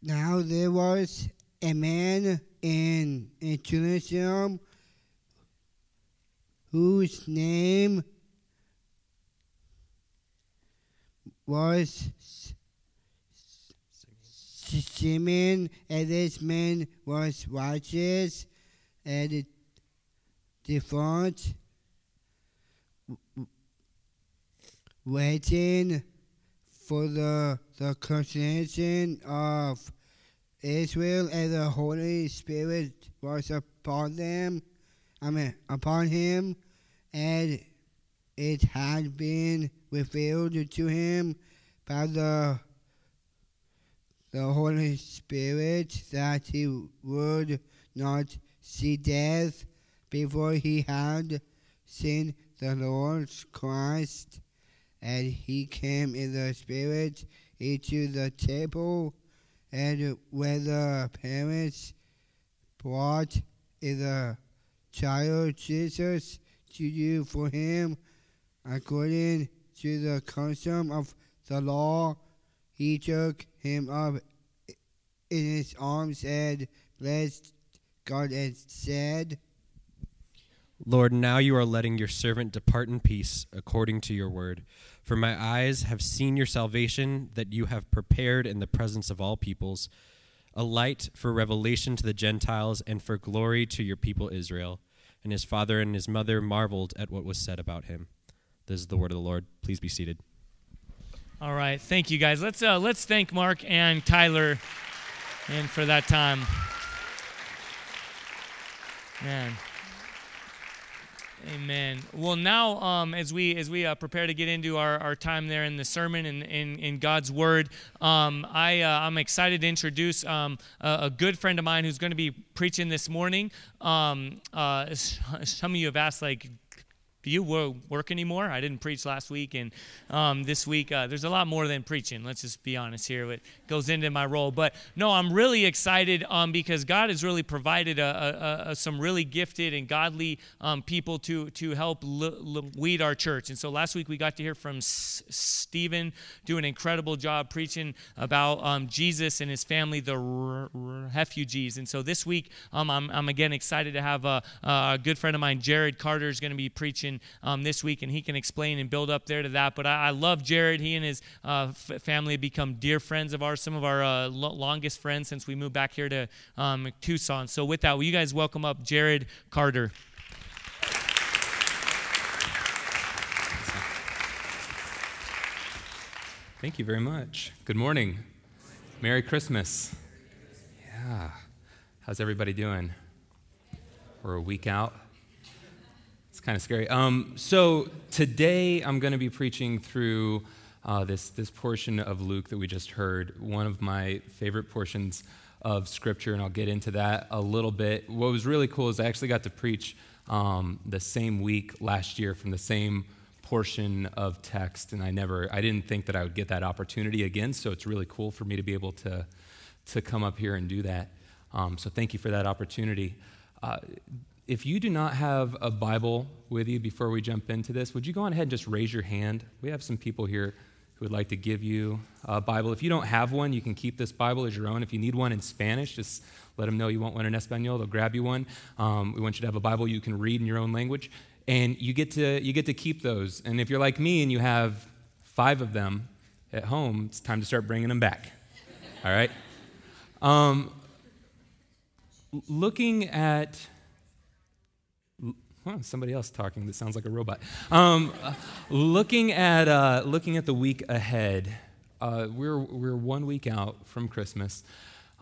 Now there was a man in, Jerusalem whose name was Simon, and this man was righteous and devout, waiting for the, the consolation of Israel, and the Holy Spirit was upon them, I mean, upon him, and it had been revealed to him by the the Holy Spirit that he would not see death before he had seen the Lord Christ. And he came in the Spirit into the temple, and when the parents brought in the child Jesus to you for him, according to the custom of the law, he took him up in his arms and blessed God and said, Lord, now you are letting your servant depart in peace according to your word. For my eyes have seen your salvation that you have prepared in the presence of all peoples, a light for revelation to the Gentiles and for glory to your people Israel. And his father and his mother marveled at what was said about him. This is the word of the Lord. Please be seated. All right, thank you guys. Let's uh, let's thank Mark and Tyler, and for that time. Man. Amen. Well, now um, as we as we uh, prepare to get into our, our time there in the sermon and in, in God's Word, um, I uh, I'm excited to introduce um, a, a, good friend of mine who's going to be preaching this morning. Um, uh, some of you have asked like, you work anymore? I didn't preach last week, and um, this week uh, there's a lot more than preaching. Let's just be honest here. It goes into my role, but no, I'm really excited um, because God has really provided a, a, a, some really gifted and godly um, people to to help lead our church. And so last week we got to hear from S- Stephen do an incredible job preaching about um, Jesus and his family, the r- r- refugees. And so this week um, I'm, I'm again excited to have a, a good friend of mine, Jared Carter, is going to be preaching um, this week, and he can explain and build up there to that. But I, I love Jared. He and his uh, f- family have become dear friends of ours, some of our uh, lo- longest friends since we moved back here to um, Tucson. So, with that, will you guys welcome up Jared Carter? Thank you very much. Good morning. Merry Christmas. Yeah. How's everybody doing? We're a week out kind of scary. Um, so today I'm going to be preaching through uh, this this portion of Luke that we just heard. One of my favorite portions of Scripture, and I'll get into that a little bit. What was really cool is I actually got to preach um, the same week last year from the same portion of text, and I never, I didn't think that I would get that opportunity again. So it's really cool for me to be able to to come up here and do that. Um, so thank you for that opportunity. Uh, if you do not have a Bible with you before we jump into this, would you go on ahead and just raise your hand? We have some people here who would like to give you a Bible. If you don't have one, you can keep this Bible as your own. If you need one in Spanish, just let them know you want one in Espanol. They'll grab you one. Um, we want you to have a Bible you can read in your own language, and you get to you get to keep those. And if you're like me and you have five of them at home, it's time to start bringing them back. All right. Um, looking at Huh, somebody else talking that sounds like a robot. Um, looking, at, uh, looking at the week ahead, uh, we're, we're one week out from Christmas.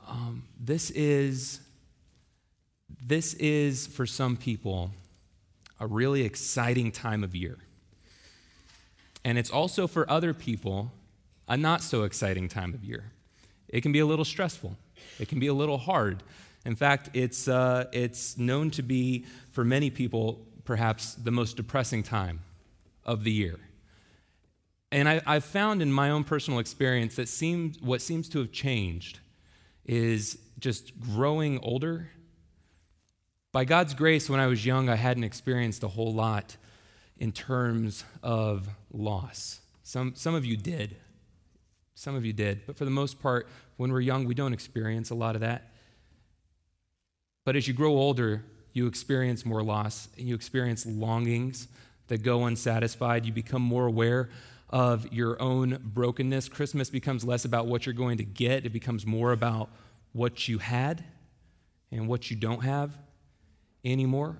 Um, this, is, this is, for some people, a really exciting time of year. And it's also for other people a not so exciting time of year. It can be a little stressful, it can be a little hard. In fact, it's, uh, it's known to be, for many people, perhaps the most depressing time of the year. And I, have found in my own personal experience that seems, what seems to have changed is just growing older. By God's grace, when I was young, I hadn't experienced a whole lot in terms of loss. Some, some of you did. Some of you did. But for the most part, when we're young, we don't experience a lot of that. But as you grow older, you experience more loss and you experience longings that go unsatisfied. You become more aware of your own brokenness. Christmas becomes less about what you're going to get, it becomes more about what you had and what you don't have anymore.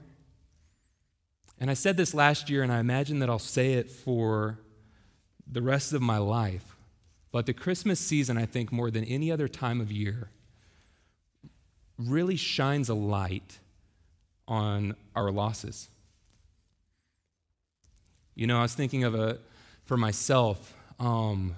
And I said this last year, and I imagine that I'll say it for the rest of my life. But the Christmas season, I think, more than any other time of year, really shines a light on our losses. You know, I was thinking of a, for myself, um,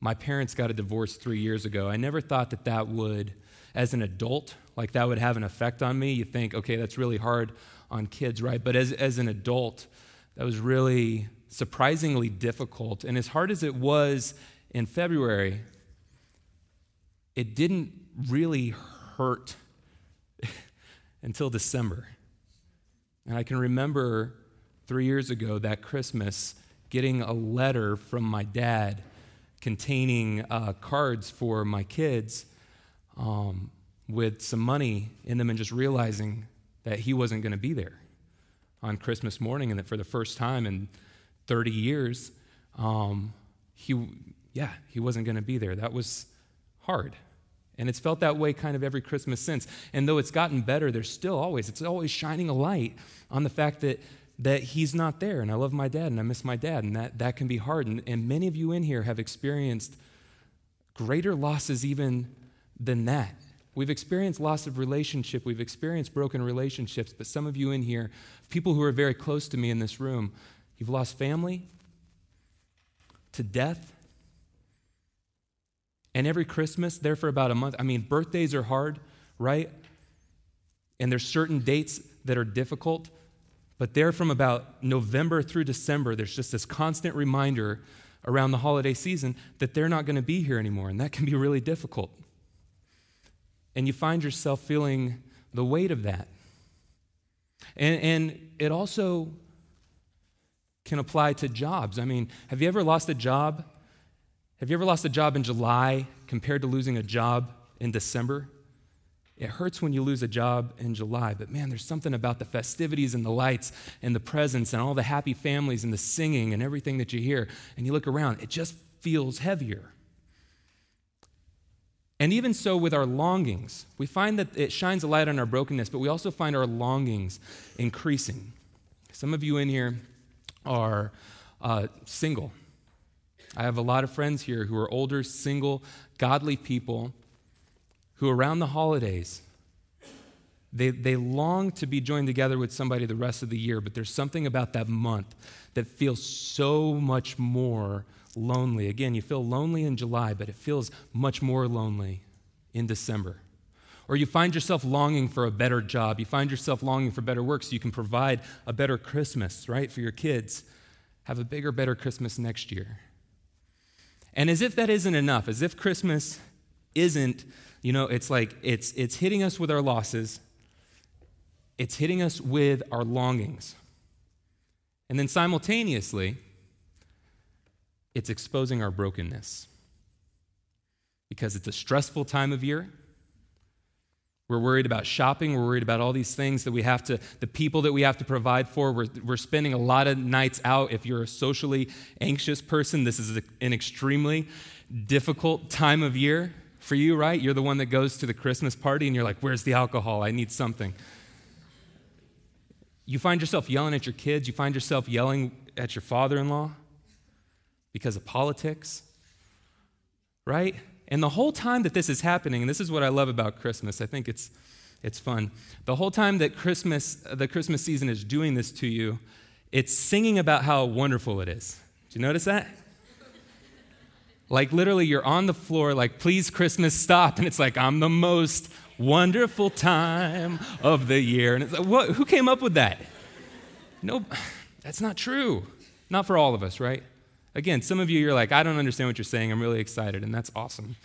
my parents got a divorce three years ago. I never thought that that would, as an adult, like that would have an effect on me. You think, okay, that's really hard on kids, right? But as, as an adult, that was really surprisingly difficult. And as hard as it was in February, it didn't really hurt until December. And I can remember three years ago that Christmas getting a letter from my dad containing uh, cards for my kids um, with some money in them and just realizing that he wasn't going to be there on Christmas morning and that for the first time in 30 years, um, he, yeah, he wasn't going to be there. That was hard. And it's felt that way kind of every Christmas since. And though it's gotten better, there's still always, it's always shining a light on the fact that, that he's not there. And I love my dad and I miss my dad. And that, that can be hard. And, and many of you in here have experienced greater losses even than that. We've experienced loss of relationship. We've experienced broken relationships. But some of you in here, people who are very close to me in this room, you've lost family to death. And every Christmas, there for about a month, I mean, birthdays are hard, right? And there's certain dates that are difficult. But there from about November through December, there's just this constant reminder around the holiday season that they're not going to be here anymore. And that can be really difficult and you find yourself feeling the weight of that. And, and it also can apply to jobs. I mean, have you ever lost a job? Have you ever lost a job in July compared to losing a job in December? It hurts when you lose a job in July, but man, there's something about the festivities and the lights and the presents and all the happy families and the singing and everything that you hear. And you look around, it just feels heavier. And even so, with our longings, we find that it shines a light on our brokenness, but we also find our longings increasing. Some of you in here are uh, single. I have a lot of friends here who are older, single, godly people who, around the holidays, they, they long to be joined together with somebody the rest of the year, but there's something about that month that feels so much more lonely. Again, you feel lonely in July, but it feels much more lonely in December. Or you find yourself longing for a better job. You find yourself longing for better work so you can provide a better Christmas, right, for your kids. Have a bigger, better Christmas next year. And as if that isn't enough, as if Christmas isn't, you know, it's like it's, it's hitting us with our losses, it's hitting us with our longings. And then simultaneously, it's exposing our brokenness. Because it's a stressful time of year. We're worried about shopping. We're worried about all these things that we have to, the people that we have to provide for. We're, we're spending a lot of nights out. If you're a socially anxious person, this is an extremely difficult time of year for you, right? You're the one that goes to the Christmas party and you're like, where's the alcohol? I need something. You find yourself yelling at your kids. You find yourself yelling at your father in law because of politics, right? And the whole time that this is happening, and this is what I love about Christmas, I think it's, it's fun. The whole time that Christmas, the Christmas season is doing this to you, it's singing about how wonderful it is. Do you notice that? Like literally, you're on the floor, like, please, Christmas, stop. And it's like, I'm the most wonderful time of the year. And it's like, what, who came up with that? No, that's not true. Not for all of us, right? Again, some of you, you're like, I don't understand what you're saying. I'm really excited, and that's awesome.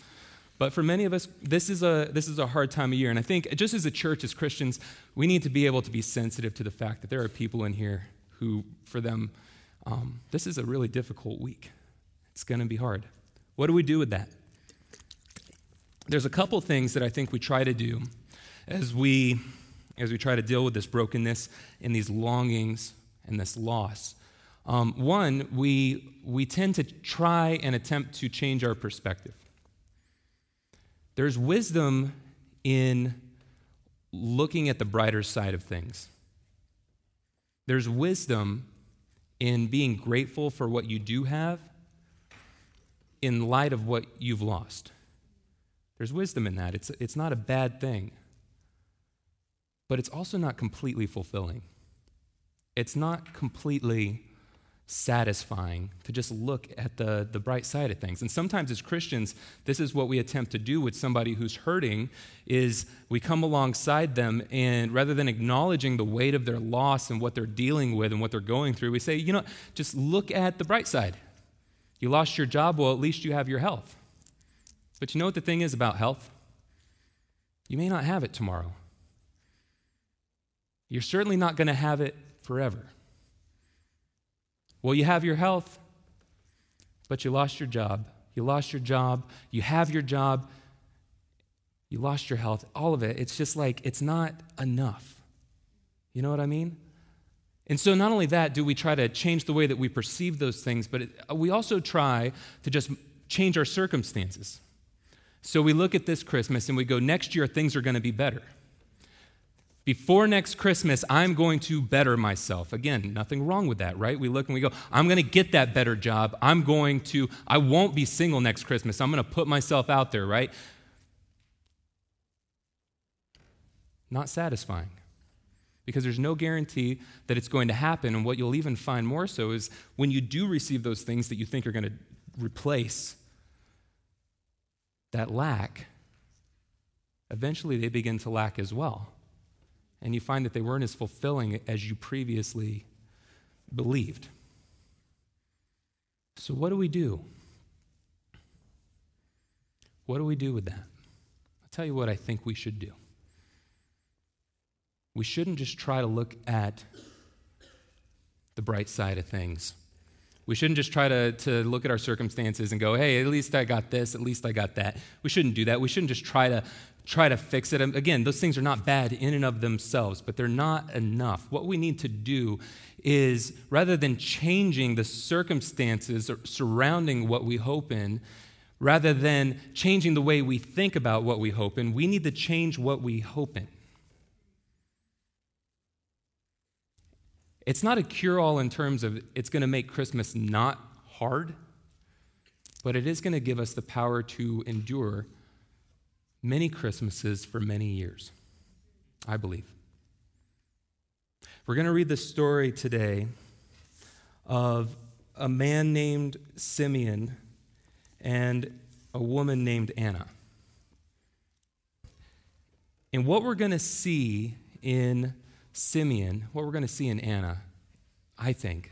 But for many of us, this is, a, this is a hard time of year. And I think just as a church, as Christians, we need to be able to be sensitive to the fact that there are people in here who, for them, um, this is a really difficult week. It's going to be hard. What do we do with that? There's a couple things that I think we try to do as we as we try to deal with this brokenness and these longings and this loss. Um, one, we, we tend to try and attempt to change our perspective. There's wisdom in looking at the brighter side of things. There's wisdom in being grateful for what you do have in light of what you've lost. There's wisdom in that. It's, it's not a bad thing but it's also not completely fulfilling. It's not completely satisfying to just look at the, the bright side of things. And sometimes as christians this is what we attempt to do with somebody who's hurting is we come alongside them and rather than acknowledging the weight of their loss and what they're dealing with and what they're going through we say you know just look at the bright side. You lost your job well at least you have your health. But you know what the thing is about health? You may not have it tomorrow. You're certainly not going to have it forever. Well, you have your health, but you lost your job. You lost your job. You have your job. You lost your health. All of it. It's just like, it's not enough. You know what I mean? And so, not only that, do we try to change the way that we perceive those things, but it, we also try to just change our circumstances. So, we look at this Christmas and we go, next year things are going to be better. Before next Christmas, I'm going to better myself. Again, nothing wrong with that, right? We look and we go, I'm going to get that better job. I'm going to, I won't be single next Christmas. I'm going to put myself out there, right? Not satisfying because there's no guarantee that it's going to happen. And what you'll even find more so is when you do receive those things that you think are going to replace that lack, eventually they begin to lack as well and you find that they weren't as fulfilling as you previously believed. So, what do we do? What do we do with that? I'll tell you what I think we should do. We shouldn't just try to look at the bright side of things. We shouldn't just try to, to look at our circumstances and go, hey, at least I got this, at least I got that. We shouldn't do that. We shouldn't just try to try to fix it. Again, those things are not bad in and of themselves, but they're not enough. What we need to do is rather than changing the circumstances surrounding what we hope in, rather than changing the way we think about what we hope in, we need to change what we hope in. It's not a cure all in terms of it's going to make Christmas not hard, but it is going to give us the power to endure many Christmases for many years, I believe. We're going to read the story today of a man named Simeon and a woman named Anna. And what we're going to see in Simeon, what we're going to see in Anna, I think,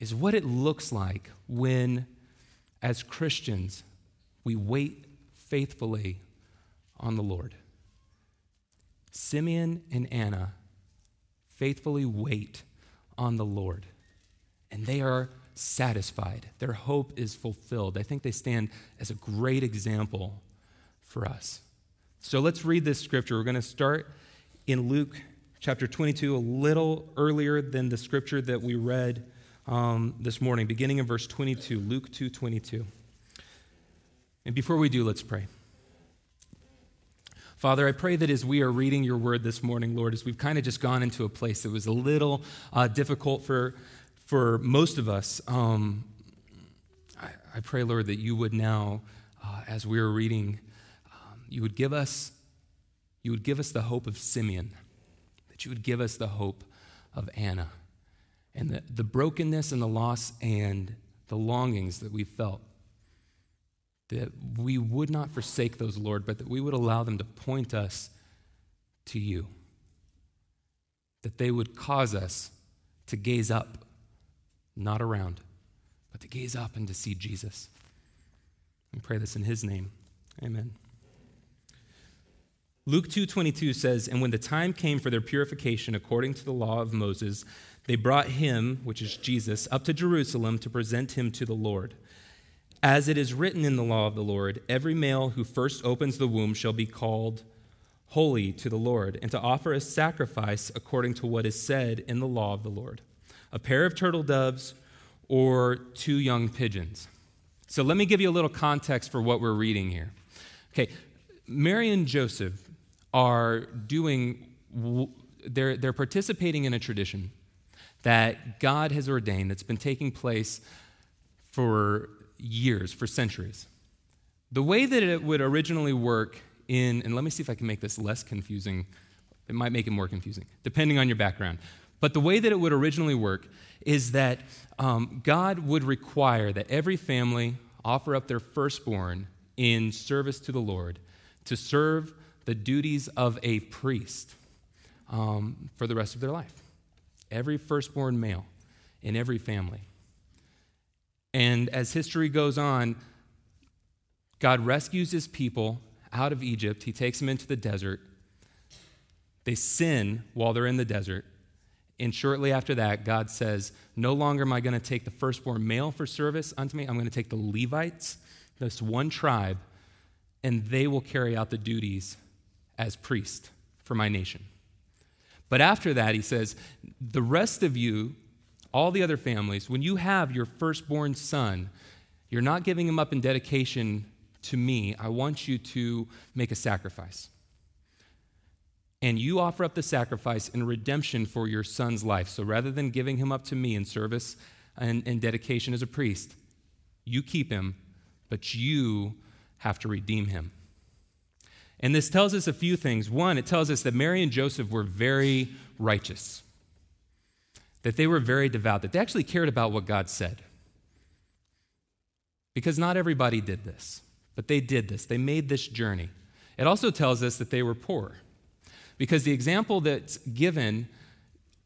is what it looks like when, as Christians, we wait faithfully on the Lord. Simeon and Anna faithfully wait on the Lord, and they are satisfied. Their hope is fulfilled. I think they stand as a great example for us. So let's read this scripture. We're going to start in Luke chapter 22, a little earlier than the scripture that we read um, this morning, beginning in verse 22, Luke 2 22. And before we do, let's pray. Father, I pray that as we are reading your word this morning, Lord, as we've kind of just gone into a place that was a little uh, difficult for, for most of us, um, I, I, pray, Lord, that you would now, uh, as we are reading, um, you would give us, you would give us the hope of Simeon, that you would give us the hope of Anna, and the, the brokenness and the loss and the longings that we felt that we would not forsake those, Lord, but that we would allow them to point us to you. That they would cause us to gaze up, not around, but to gaze up and to see Jesus. We pray this in his name. Amen. Luke 2:22 says, "And when the time came for their purification according to the law of Moses, they brought him, which is Jesus, up to Jerusalem to present him to the Lord." As it is written in the law of the Lord, every male who first opens the womb shall be called holy to the Lord, and to offer a sacrifice according to what is said in the law of the Lord a pair of turtle doves or two young pigeons. So let me give you a little context for what we're reading here. Okay, Mary and Joseph are doing, they're, they're participating in a tradition that God has ordained that's been taking place for years, for centuries. The way that it would originally work in, and let me see if I can make this less confusing. It might make it more confusing, depending on your background. But the way that it would originally work is that um, God would require that every family offer up their firstborn in service to the Lord to serve the duties of a priest um, for the rest of their life. Every firstborn male in every family. And as history goes on, God rescues his people out of Egypt. He takes them into the desert. They sin while they're in the desert. And shortly after that, God says, No longer am I going to take the firstborn male for service unto me. I'm going to take the Levites, this one tribe, and they will carry out the duties as priest for my nation. But after that, he says, The rest of you all the other families, when you have your firstborn son, you're not giving him up in dedication to me. I want you to make a sacrifice. And you offer up the sacrifice in redemption for your son's life. So rather than giving him up to me in service and, and dedication as a priest, you keep him, but you have to redeem him. And this tells us a few things. One, it tells us that Mary and Joseph were very righteous that they were very devout, that they actually cared about what God said. Because not everybody did this, but they did this. They made this journey. It also tells us that they were poor. Because the example that's given,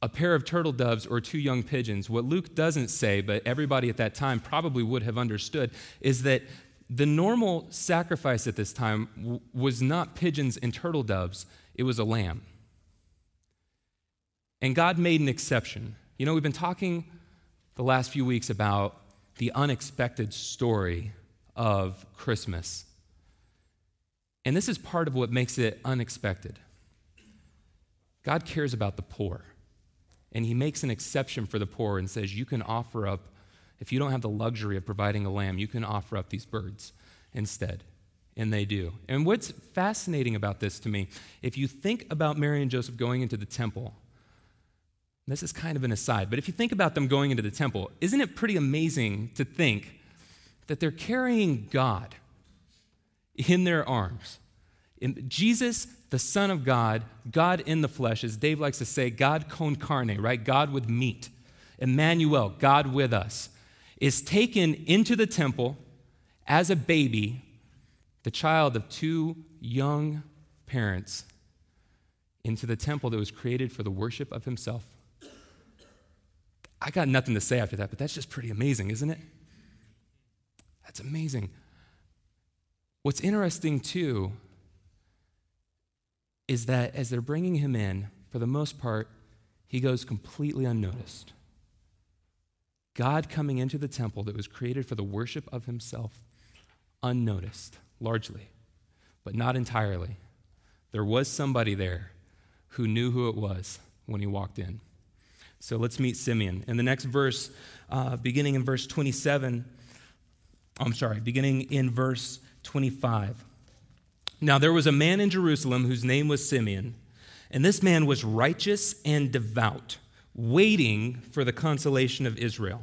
a pair of turtle doves or two young pigeons, what Luke doesn't say, but everybody at that time probably would have understood, is that the normal sacrifice at this time w- was not pigeons and turtle doves, it was a lamb. And God made an exception. You know, we've been talking the last few weeks about the unexpected story of Christmas. And this is part of what makes it unexpected. God cares about the poor. And he makes an exception for the poor and says, You can offer up, if you don't have the luxury of providing a lamb, you can offer up these birds instead. And they do. And what's fascinating about this to me, if you think about Mary and Joseph going into the temple, this is kind of an aside, but if you think about them going into the temple, isn't it pretty amazing to think that they're carrying God in their arms? In Jesus, the Son of God, God in the flesh, as Dave likes to say, God con carne, right? God with meat. Emmanuel, God with us, is taken into the temple as a baby, the child of two young parents, into the temple that was created for the worship of himself. I got nothing to say after that, but that's just pretty amazing, isn't it? That's amazing. What's interesting, too, is that as they're bringing him in, for the most part, he goes completely unnoticed. God coming into the temple that was created for the worship of himself, unnoticed, largely, but not entirely. There was somebody there who knew who it was when he walked in. So let's meet Simeon. In the next verse, uh, beginning in verse 27, I'm sorry, beginning in verse 25. Now there was a man in Jerusalem whose name was Simeon, and this man was righteous and devout, waiting for the consolation of Israel.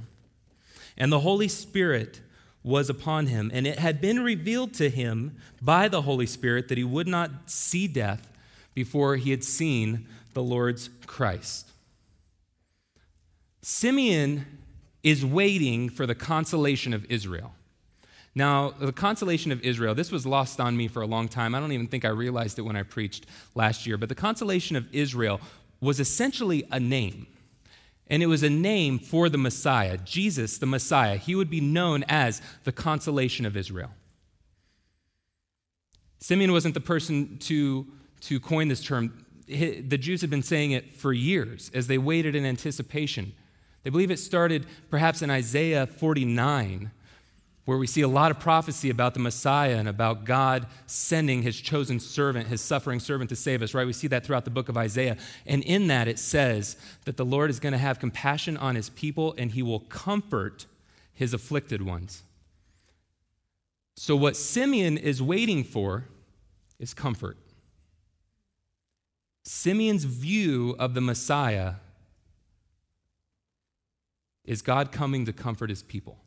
And the Holy Spirit was upon him, and it had been revealed to him by the Holy Spirit that he would not see death before he had seen the Lord's Christ. Simeon is waiting for the consolation of Israel. Now, the consolation of Israel, this was lost on me for a long time. I don't even think I realized it when I preached last year. But the consolation of Israel was essentially a name. And it was a name for the Messiah, Jesus, the Messiah. He would be known as the consolation of Israel. Simeon wasn't the person to, to coin this term. The Jews had been saying it for years as they waited in anticipation they believe it started perhaps in Isaiah 49, where we see a lot of prophecy about the Messiah and about God sending his chosen servant, his suffering servant to save us, right? We see that throughout the book of Isaiah. And in that, it says that the Lord is going to have compassion on his people and he will comfort his afflicted ones. So, what Simeon is waiting for is comfort. Simeon's view of the Messiah is God coming to comfort his people.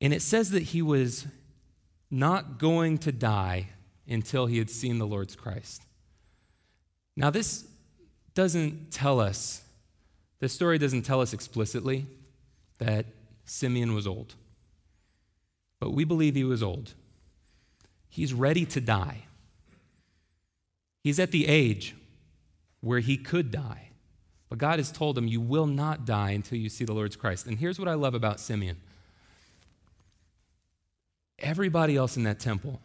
And it says that he was not going to die until he had seen the Lord's Christ. Now, this doesn't tell us, this story doesn't tell us explicitly that Simeon was old. But we believe he was old. He's ready to die. He's at the age where he could die. But God has told him, You will not die until you see the Lord's Christ. And here's what I love about Simeon everybody else in that temple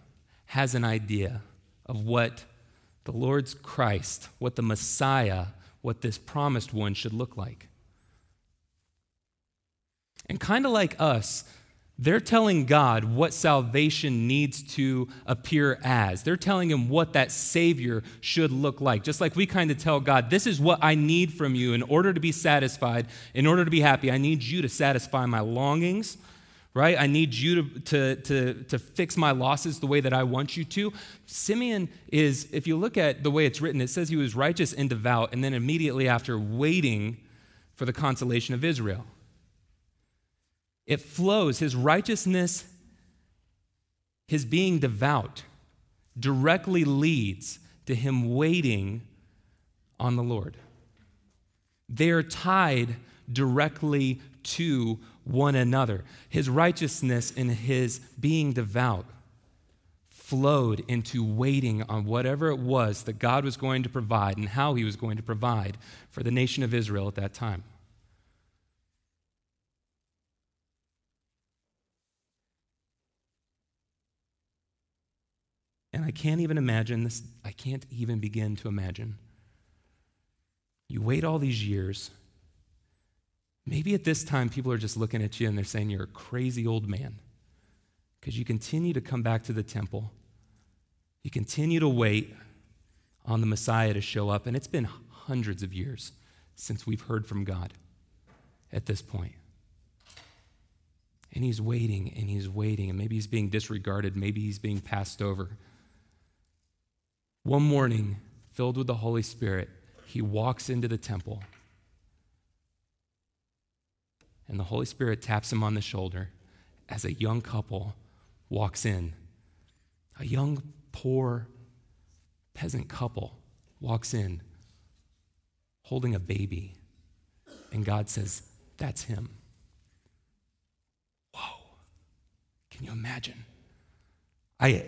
has an idea of what the Lord's Christ, what the Messiah, what this promised one should look like. And kind of like us, they're telling God what salvation needs to appear as. They're telling him what that Savior should look like. Just like we kind of tell God, this is what I need from you in order to be satisfied, in order to be happy. I need you to satisfy my longings, right? I need you to, to, to, to fix my losses the way that I want you to. Simeon is, if you look at the way it's written, it says he was righteous and devout, and then immediately after waiting for the consolation of Israel. It flows. His righteousness, his being devout, directly leads to him waiting on the Lord. They are tied directly to one another. His righteousness and his being devout flowed into waiting on whatever it was that God was going to provide and how he was going to provide for the nation of Israel at that time. And I can't even imagine this, I can't even begin to imagine. You wait all these years. Maybe at this time, people are just looking at you and they're saying you're a crazy old man because you continue to come back to the temple. You continue to wait on the Messiah to show up, and it's been hundreds of years since we've heard from God at this point. And he's waiting and he's waiting, and maybe he's being disregarded, maybe he's being passed over. One morning, filled with the Holy Spirit, he walks into the temple. And the Holy Spirit taps him on the shoulder as a young couple walks in. A young, poor peasant couple walks in holding a baby. And God says, That's him. Whoa. Can you imagine? I,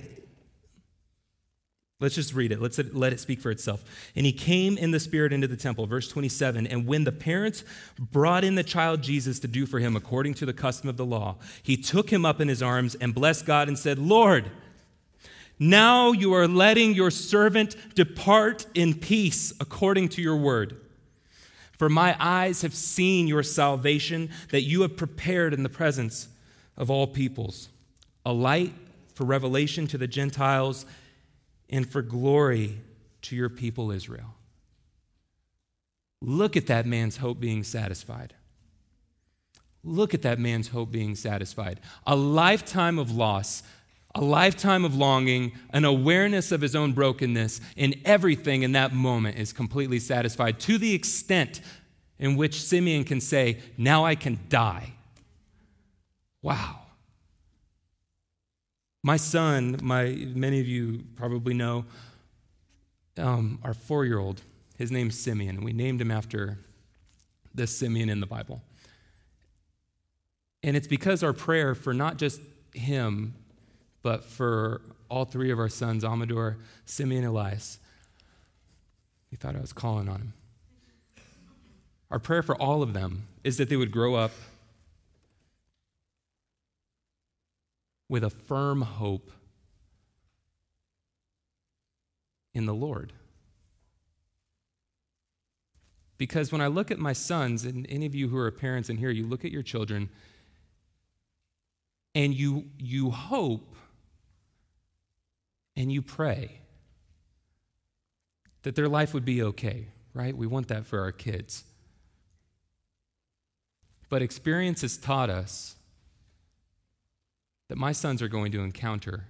Let's just read it. Let's let it speak for itself. And he came in the Spirit into the temple, verse 27. And when the parents brought in the child Jesus to do for him according to the custom of the law, he took him up in his arms and blessed God and said, Lord, now you are letting your servant depart in peace according to your word. For my eyes have seen your salvation that you have prepared in the presence of all peoples, a light for revelation to the Gentiles and for glory to your people Israel. Look at that man's hope being satisfied. Look at that man's hope being satisfied. A lifetime of loss, a lifetime of longing, an awareness of his own brokenness, and everything in that moment is completely satisfied to the extent in which Simeon can say, Now I can die. Wow. My son, my, many of you probably know, um, our four year old, his name's Simeon. We named him after this Simeon in the Bible. And it's because our prayer for not just him, but for all three of our sons, Amador, Simeon, and Elias, he thought I was calling on him. Our prayer for all of them is that they would grow up with a firm hope in the Lord. Because when I look at my sons, and any of you who are parents in here, you look at your children and you, you hope and you pray that their life would be okay, right? We want that for our kids. But experience has taught us that my sons are going to encounter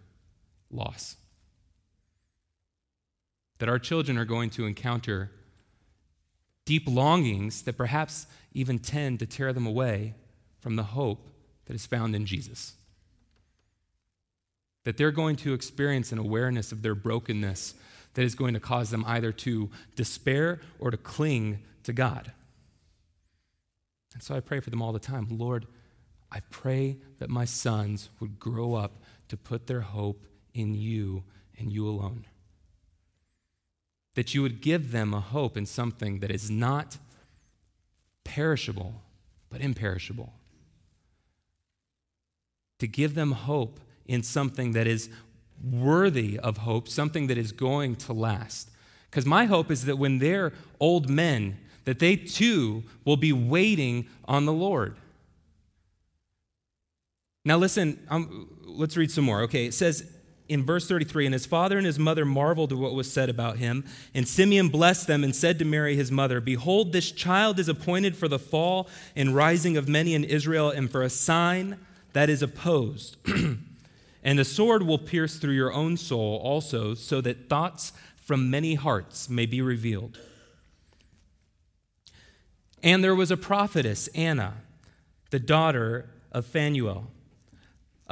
loss, that our children are going to encounter deep longings that perhaps even tend to tear them away from the hope that is found in Jesus. That they're going to experience an awareness of their brokenness that is going to cause them either to despair or to cling to God. And so I pray for them all the time Lord, I pray that my sons would grow up to put their hope in you and you alone. That you would give them a hope in something that is not perishable, but imperishable. To give them hope in something that is worthy of hope, something that is going to last. Because my hope is that when they're old men, that they too will be waiting on the Lord. Now, listen, let's read some more. Okay, it says in verse 33 And his father and his mother marveled at what was said about him. And Simeon blessed them and said to Mary, his mother, Behold, this child is appointed for the fall and rising of many in Israel, and for a sign that is opposed. and the sword will pierce through your own soul also, so that thoughts from many hearts may be revealed. And there was a prophetess, Anna, the daughter of Phanuel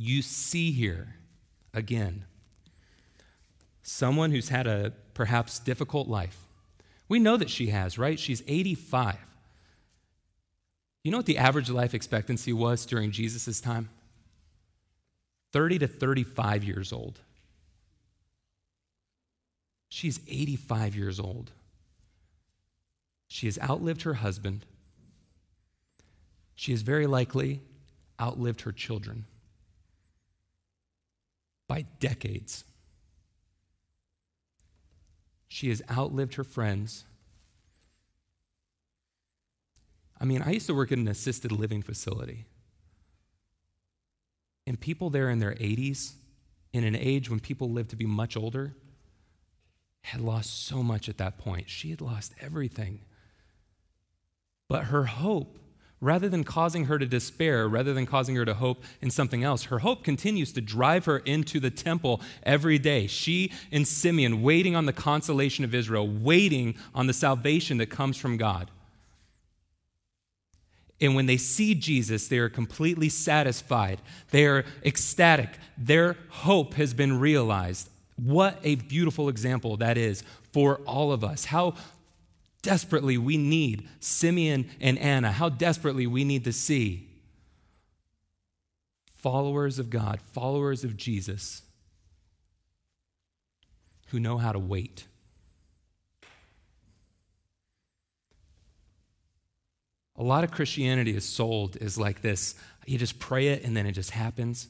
You see here again someone who's had a perhaps difficult life. We know that she has, right? She's 85. You know what the average life expectancy was during Jesus' time? 30 to 35 years old. She's 85 years old. She has outlived her husband. She has very likely outlived her children by decades. She has outlived her friends. I mean, I used to work in an assisted living facility. And people there in their 80s, in an age when people lived to be much older, had lost so much at that point. She had lost everything. But her hope rather than causing her to despair, rather than causing her to hope in something else, her hope continues to drive her into the temple every day. She and Simeon waiting on the consolation of Israel, waiting on the salvation that comes from God. And when they see Jesus, they are completely satisfied. They are ecstatic. Their hope has been realized. What a beautiful example that is for all of us. How desperately we need Simeon and Anna, how desperately we need to see followers of God, followers of Jesus, who know how to wait. A lot of Christianity is sold as like this you just pray it and then it just happens.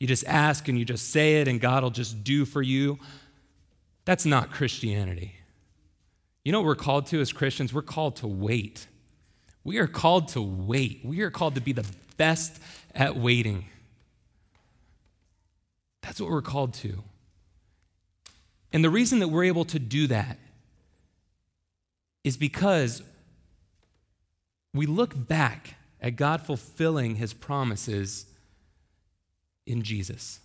You just ask and you just say it and God will just do for you. That's not Christianity. You know what we're called to as Christians? We're called to wait. We are called to wait. We are called to be the best at waiting. That's what we're called to. And the reason that we're able to do that is because we look back at God fulfilling his promises in Jesus.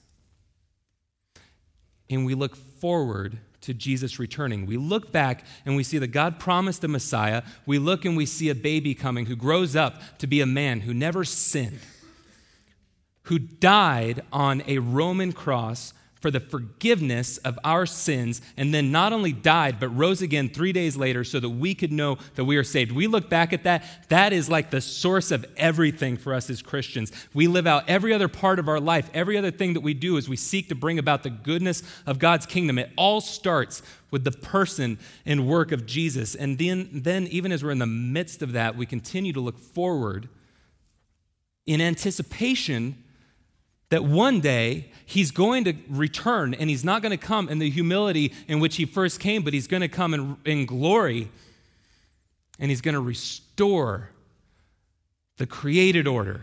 And we look forward to Jesus returning. We look back and we see that God promised a Messiah. We look and we see a baby coming who grows up to be a man who never sinned, who died on a Roman cross for the forgiveness of our sins, and then not only died, but rose again three days later so that we could know that we are saved. We look back at that, that is like the source of everything for us as Christians. We live out every other part of our life, every other thing that we do as we seek to bring about the goodness of God's kingdom. It all starts with the person and work of Jesus. And then, then even as we're in the midst of that, we continue to look forward in anticipation that one day he's going to return and he's not going to come in the humility in which he first came, but he's going to come in, in glory and he's going to restore the created order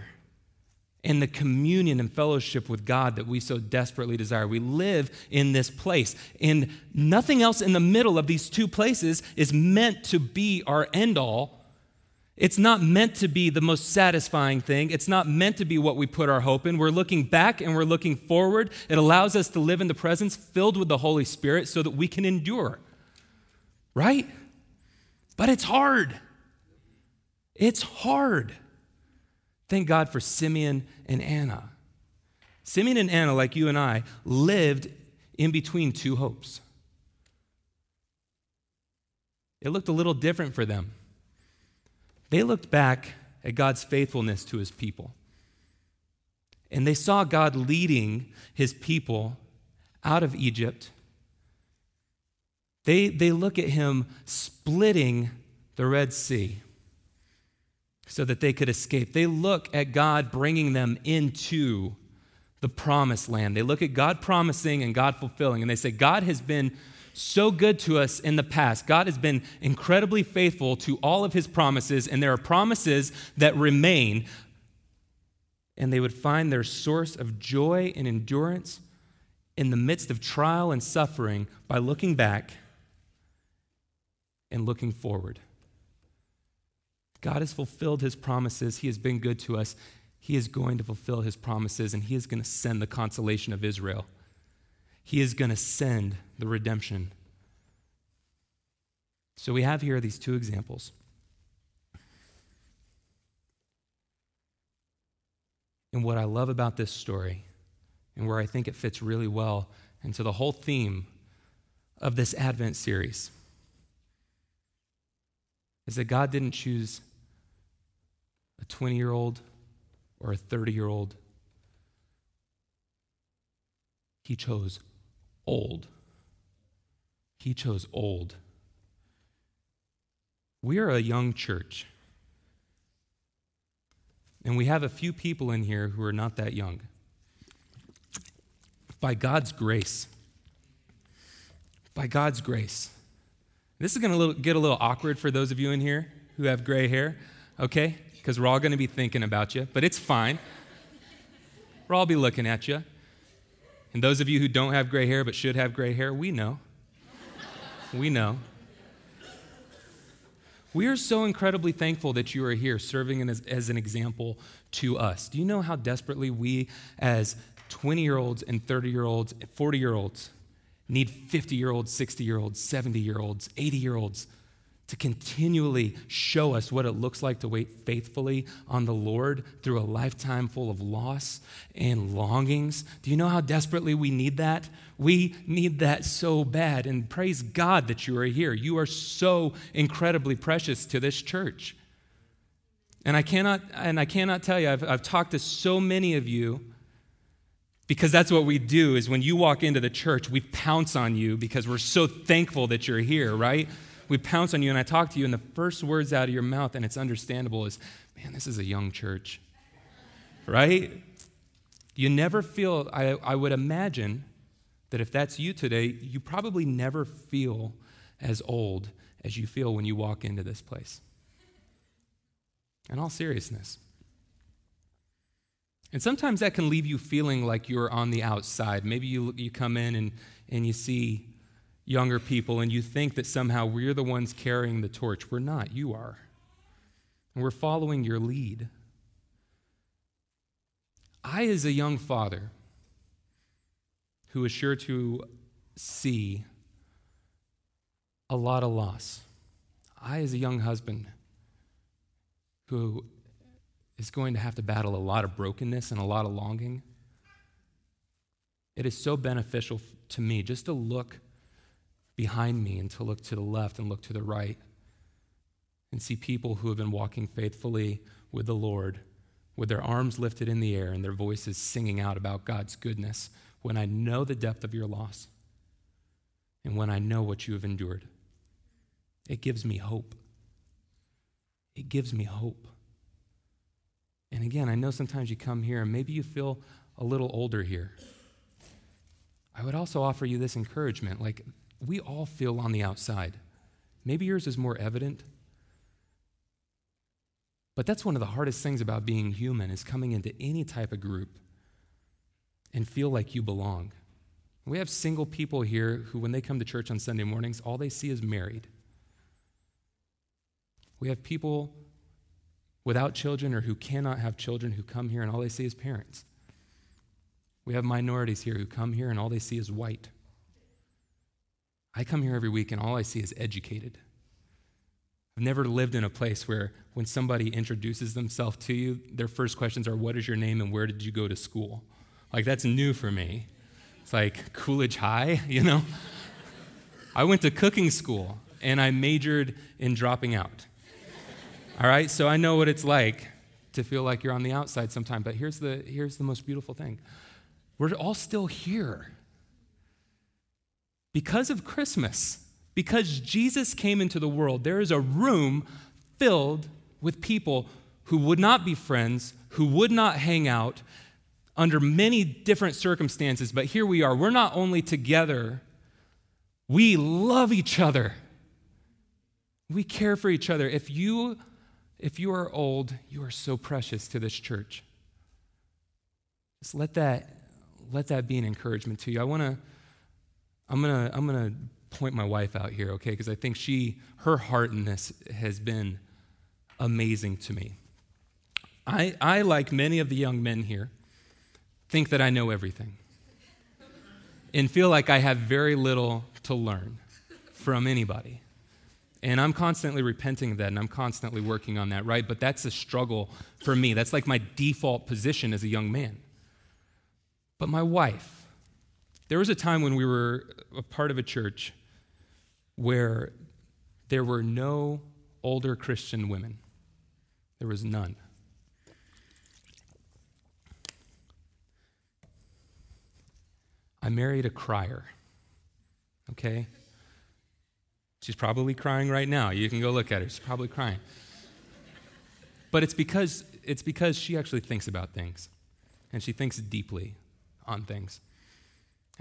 and the communion and fellowship with God that we so desperately desire. We live in this place, and nothing else in the middle of these two places is meant to be our end all it's not meant to be the most satisfying thing. It's not meant to be what we put our hope in. We're looking back and we're looking forward. It allows us to live in the presence filled with the Holy Spirit so that we can endure. Right? But it's hard. It's hard. Thank God for Simeon and Anna. Simeon and Anna, like you and I, lived in between two hopes. It looked a little different for them. They looked back at God's faithfulness to his people. And they saw God leading his people out of Egypt. They, they look at him splitting the Red Sea so that they could escape. They look at God bringing them into the promised land. They look at God promising and God fulfilling, and they say, God has been so good to us in the past. God has been incredibly faithful to all of his promises, and there are promises that remain. And they would find their source of joy and endurance in the midst of trial and suffering by looking back and looking forward. God has fulfilled his promises. He has been good to us. He is going to fulfill his promises, and he is going to send the consolation of Israel. He is going to send the redemption. So we have here these two examples. And what I love about this story, and where I think it fits really well into the whole theme of this Advent series, is that God didn't choose a 20 year old or a 30 year old, He chose old. He chose old. We are a young church. And we have a few people in here who are not that young. By God's grace, by God's grace. This is going to get a little awkward for those of you in here who have gray hair, okay? Because we're all going to be thinking about you, but it's fine. We'll all be looking at you. And those of you who don't have gray hair but should have gray hair, we know. we know. We are so incredibly thankful that you are here serving as, as an example to us. Do you know how desperately we, as 20 year olds and 30 year olds, 40 year olds, need 50 year olds, 60 year olds, 70 year olds, 80 year olds to continually show us what it looks like to wait faithfully on the Lord through a lifetime full of loss and longings. Do you know how desperately we need that? We need that so bad. And praise God that you are here. You are so incredibly precious to this church. And I cannot, and I cannot tell you, I've, I've talked to so many of you because that's what we do is when you walk into the church, we pounce on you because we're so thankful that you're here, right? We pounce on you and I talk to you, and the first words out of your mouth, and it's understandable, is, man, this is a young church. Right? You never feel, I, I would imagine that if that's you today, you probably never feel as old as you feel when you walk into this place. In all seriousness. And sometimes that can leave you feeling like you're on the outside. Maybe you, you come in and, and you see younger people and you think that somehow we're the ones carrying the torch. We're not, you are. And we're following your lead. I, as a young father who is sure to see a lot of loss, I, as a young husband who is going to have to battle a lot of brokenness and a lot of longing, It is so beneficial to me just to look behind me and to look to the left and look to the right and see people who have been walking faithfully with the Lord with their arms lifted in the air and their voices singing out about God's goodness when I know the depth of your loss and when I know what you have endured. It gives me hope. It gives me hope. And again, I know sometimes you come here and maybe you feel a little older here. I would also offer you this encouragement. Like, we all feel on the outside. Maybe yours is more evident. But that's one of the hardest things about being human is coming into any type of group and feel like you belong. We have single people here who, when they come to church on Sunday mornings, all they see is married. We have people without children or who cannot have children who come here and all they see is parents. We have minorities here who come here and all they see is white. I come here every week and all I see is educated. I've never lived in a place where when somebody introduces themselves to you, their first questions are, What is your name and where did you go to school? Like, that's new for me. It's like Coolidge High, you know? I went to cooking school and I majored in dropping out. All right, so I know what it's like to feel like you're on the outside sometime. But here's the, here's the most beautiful thing we're all still here because of Christmas. Because Jesus came into the world, there is a room filled with people who would not be friends, who would not hang out under many different circumstances. But here we are. We're not only together, we love each other. We care for each other. If you if you are old, you are so precious to this church. Just let that, let that be an encouragement to you. I want to, I'm going to, I'm to point my wife out here, okay? Because I think she, her heart in this has been amazing to me. I, I, like many of the young men here, think that I know everything and feel like I have very little to learn from anybody. And I'm constantly repenting of that and I'm constantly working on that, right? But that's a struggle for me. That's like my default position as a young man. But my wife, there was a time when we were a part of a church where there were no older Christian women, there was none. I married a crier, okay? She's probably crying right now. You can go look at her. She's probably crying. But it's because, it's because she actually thinks about things, and she thinks deeply on things.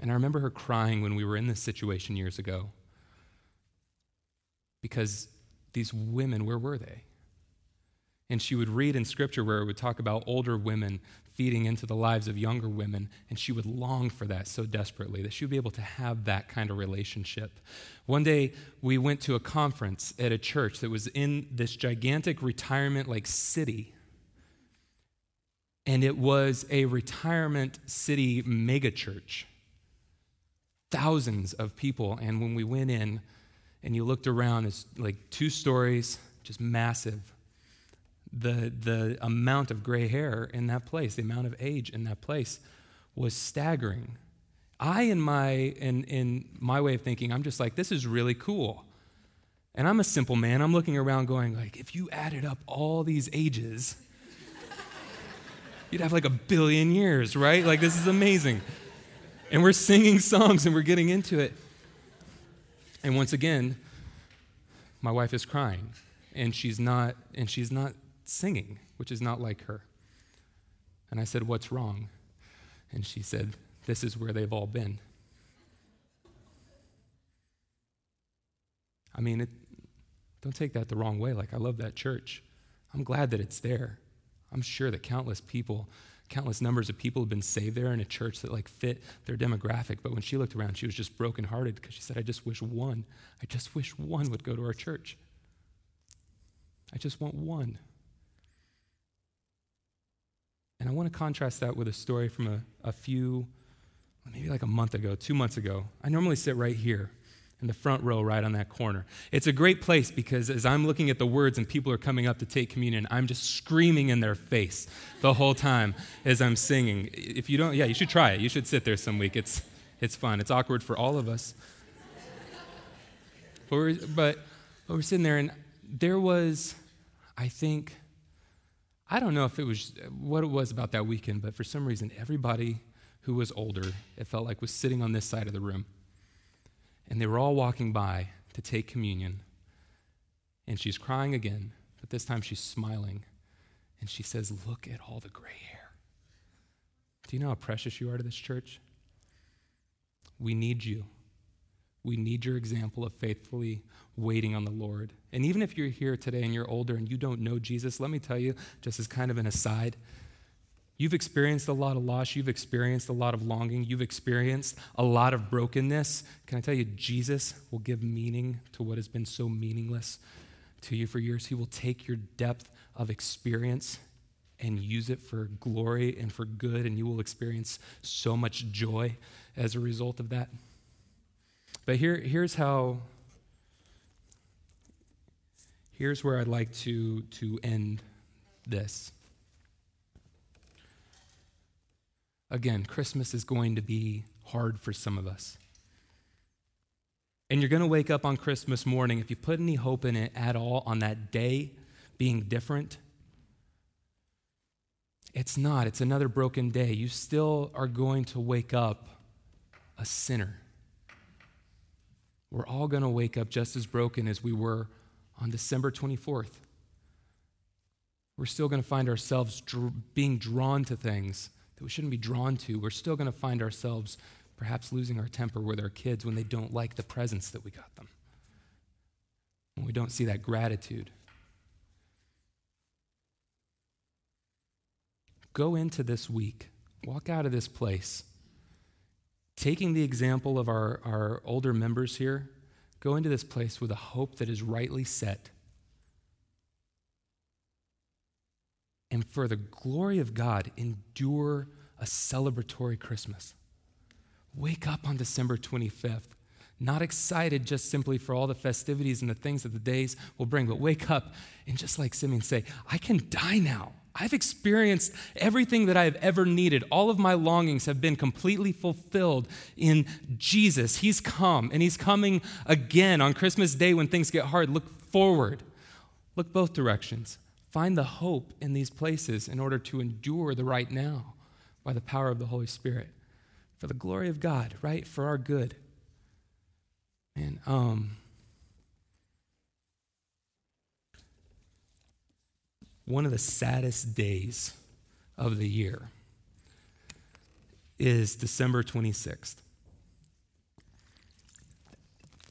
And I remember her crying when we were in this situation years ago. Because these women, where were they? And she would read in scripture where it would talk about older women feeding into the lives of younger women, and she would long for that so desperately that she would be able to have that kind of relationship. One day, we went to a conference at a church that was in this gigantic retirement like city. And it was a retirement city megachurch. Thousands of people. And when we went in and you looked around, it's like two stories, just massive the, the amount of gray hair in that place, the amount of age in that place was staggering. I, in my, in, in my way of thinking, I'm just like, this is really cool. And I'm a simple man. I'm looking around going, like, if you added up all these ages, you'd have like a billion years, right? Like, this is amazing. And we're singing songs and we're getting into it. And once again, my wife is crying and she's not and she's not singing, which is not like her. And I said, What's wrong? And she said, This is where they've all been. I mean, it, don't take that the wrong way. Like, I love that church. I'm glad that it's there. I'm sure that countless people, countless numbers of people have been saved there in a church that like fit their demographic. But when she looked around, she was just brokenhearted because she said, I just wish one, I just wish one would go to our church. I just want one. And I want to contrast that with a story from a, a few, maybe like a month ago, two months ago. I normally sit right here in the front row, right on that corner. It's a great place because as I'm looking at the words and people are coming up to take communion, I'm just screaming in their face the whole time as I'm singing. If you don't, yeah, you should try it. You should sit there some week. It's, it's fun. It's awkward for all of us. But we're, but, we're sitting there, and there was, I think, I don't know if it was what it was about that weekend, but for some reason, everybody who was older, it felt like, was sitting on this side of the room. And they were all walking by to take communion. And she's crying again, but this time she's smiling. And she says, Look at all the gray hair. Do you know how precious you are to this church? We need you. We need your example of faithfully waiting on the Lord. And even if you're here today and you're older and you don't know Jesus, let me tell you, just as kind of an aside, you've experienced a lot of loss, you've experienced a lot of longing, you've experienced a lot of brokenness. Can I tell you, Jesus will give meaning to what has been so meaningless to you for years? He will take your depth of experience and use it for glory and for good, and you will experience so much joy as a result of that. But here, here's how, here's where I'd like to, to end this. Again, Christmas is going to be hard for some of us. And you're going to wake up on Christmas morning, if you put any hope in it at all on that day being different, it's not. It's another broken day. You still are going to wake up a sinner. We're all going to wake up just as broken as we were on December 24th. We're still going to find ourselves dr- being drawn to things that we shouldn't be drawn to. We're still going to find ourselves perhaps losing our temper with our kids when they don't like the presents that we got them, when we don't see that gratitude. Go into this week, walk out of this place taking the example of our, our older members here, go into this place with a hope that is rightly set. And for the glory of God, endure a celebratory Christmas. Wake up on December 25th, not excited just simply for all the festivities and the things that the days will bring, but wake up and just like Simeon say, I can die now. I've experienced everything that I've ever needed. All of my longings have been completely fulfilled in Jesus. He's come, and He's coming again on Christmas Day when things get hard. Look forward, look both directions. Find the hope in these places in order to endure the right now by the power of the Holy Spirit for the glory of God, right? For our good. And, um, one of the saddest days of the year is December 26th.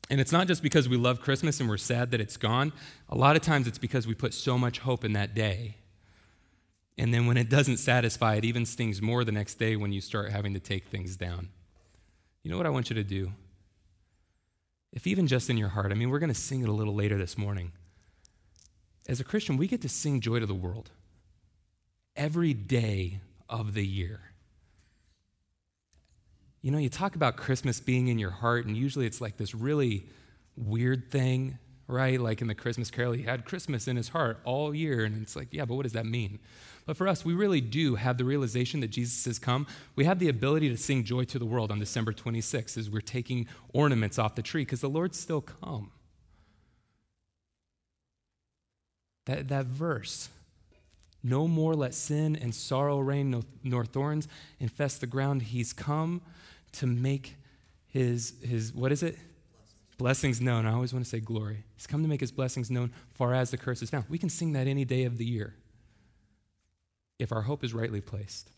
And it's not just because we love Christmas and we're sad that it's gone. A lot of times it's because we put so much hope in that day. And then when it doesn't satisfy, it even stings more the next day when you start having to take things down. You know what I want you to do? If even just in your heart, I mean, we're going to sing it a little later this morning as a Christian, we get to sing joy to the world every day of the year. You know, you talk about Christmas being in your heart, and usually it's like this really weird thing, right? Like in the Christmas Carol, he had Christmas in his heart all year, and it's like, yeah, but what does that mean? But for us, we really do have the realization that Jesus has come. We have the ability to sing joy to the world on December 26th as we're taking ornaments off the tree because the Lord's still come. That, that verse, no more let sin and sorrow reign, no, nor thorns infest the ground. He's come to make his, his what is it? Blessings known. I always want to say glory. He's come to make his blessings known far as the curse is found. We can sing that any day of the year if our hope is rightly placed.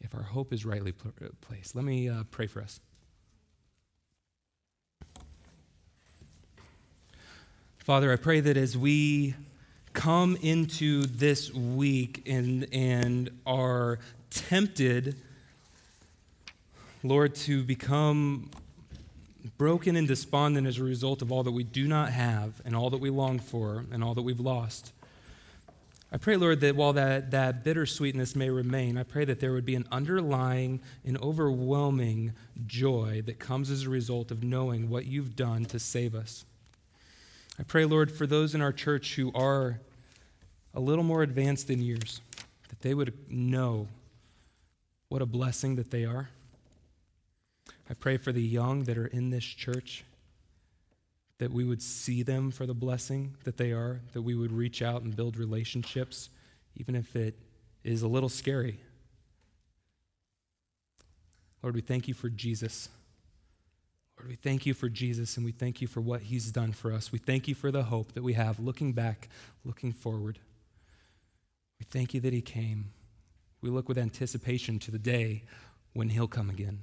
If our hope is rightly pl- placed. Let me uh, pray for us. Father, I pray that as we come into this week and, and are tempted, Lord, to become broken and despondent as a result of all that we do not have and all that we long for and all that we've lost. I pray, Lord, that while that, that bittersweetness may remain, I pray that there would be an underlying and overwhelming joy that comes as a result of knowing what you've done to save us. I pray, Lord, for those in our church who are a little more advanced in years, that they would know what a blessing that they are. I pray for the young that are in this church that we would see them for the blessing that they are, that we would reach out and build relationships, even if it is a little scary. Lord, we thank you for Jesus. Lord, we thank you for Jesus and we thank you for what he's done for us. We thank you for the hope that we have looking back, looking forward. We thank you that he came. We look with anticipation to the day when he'll come again.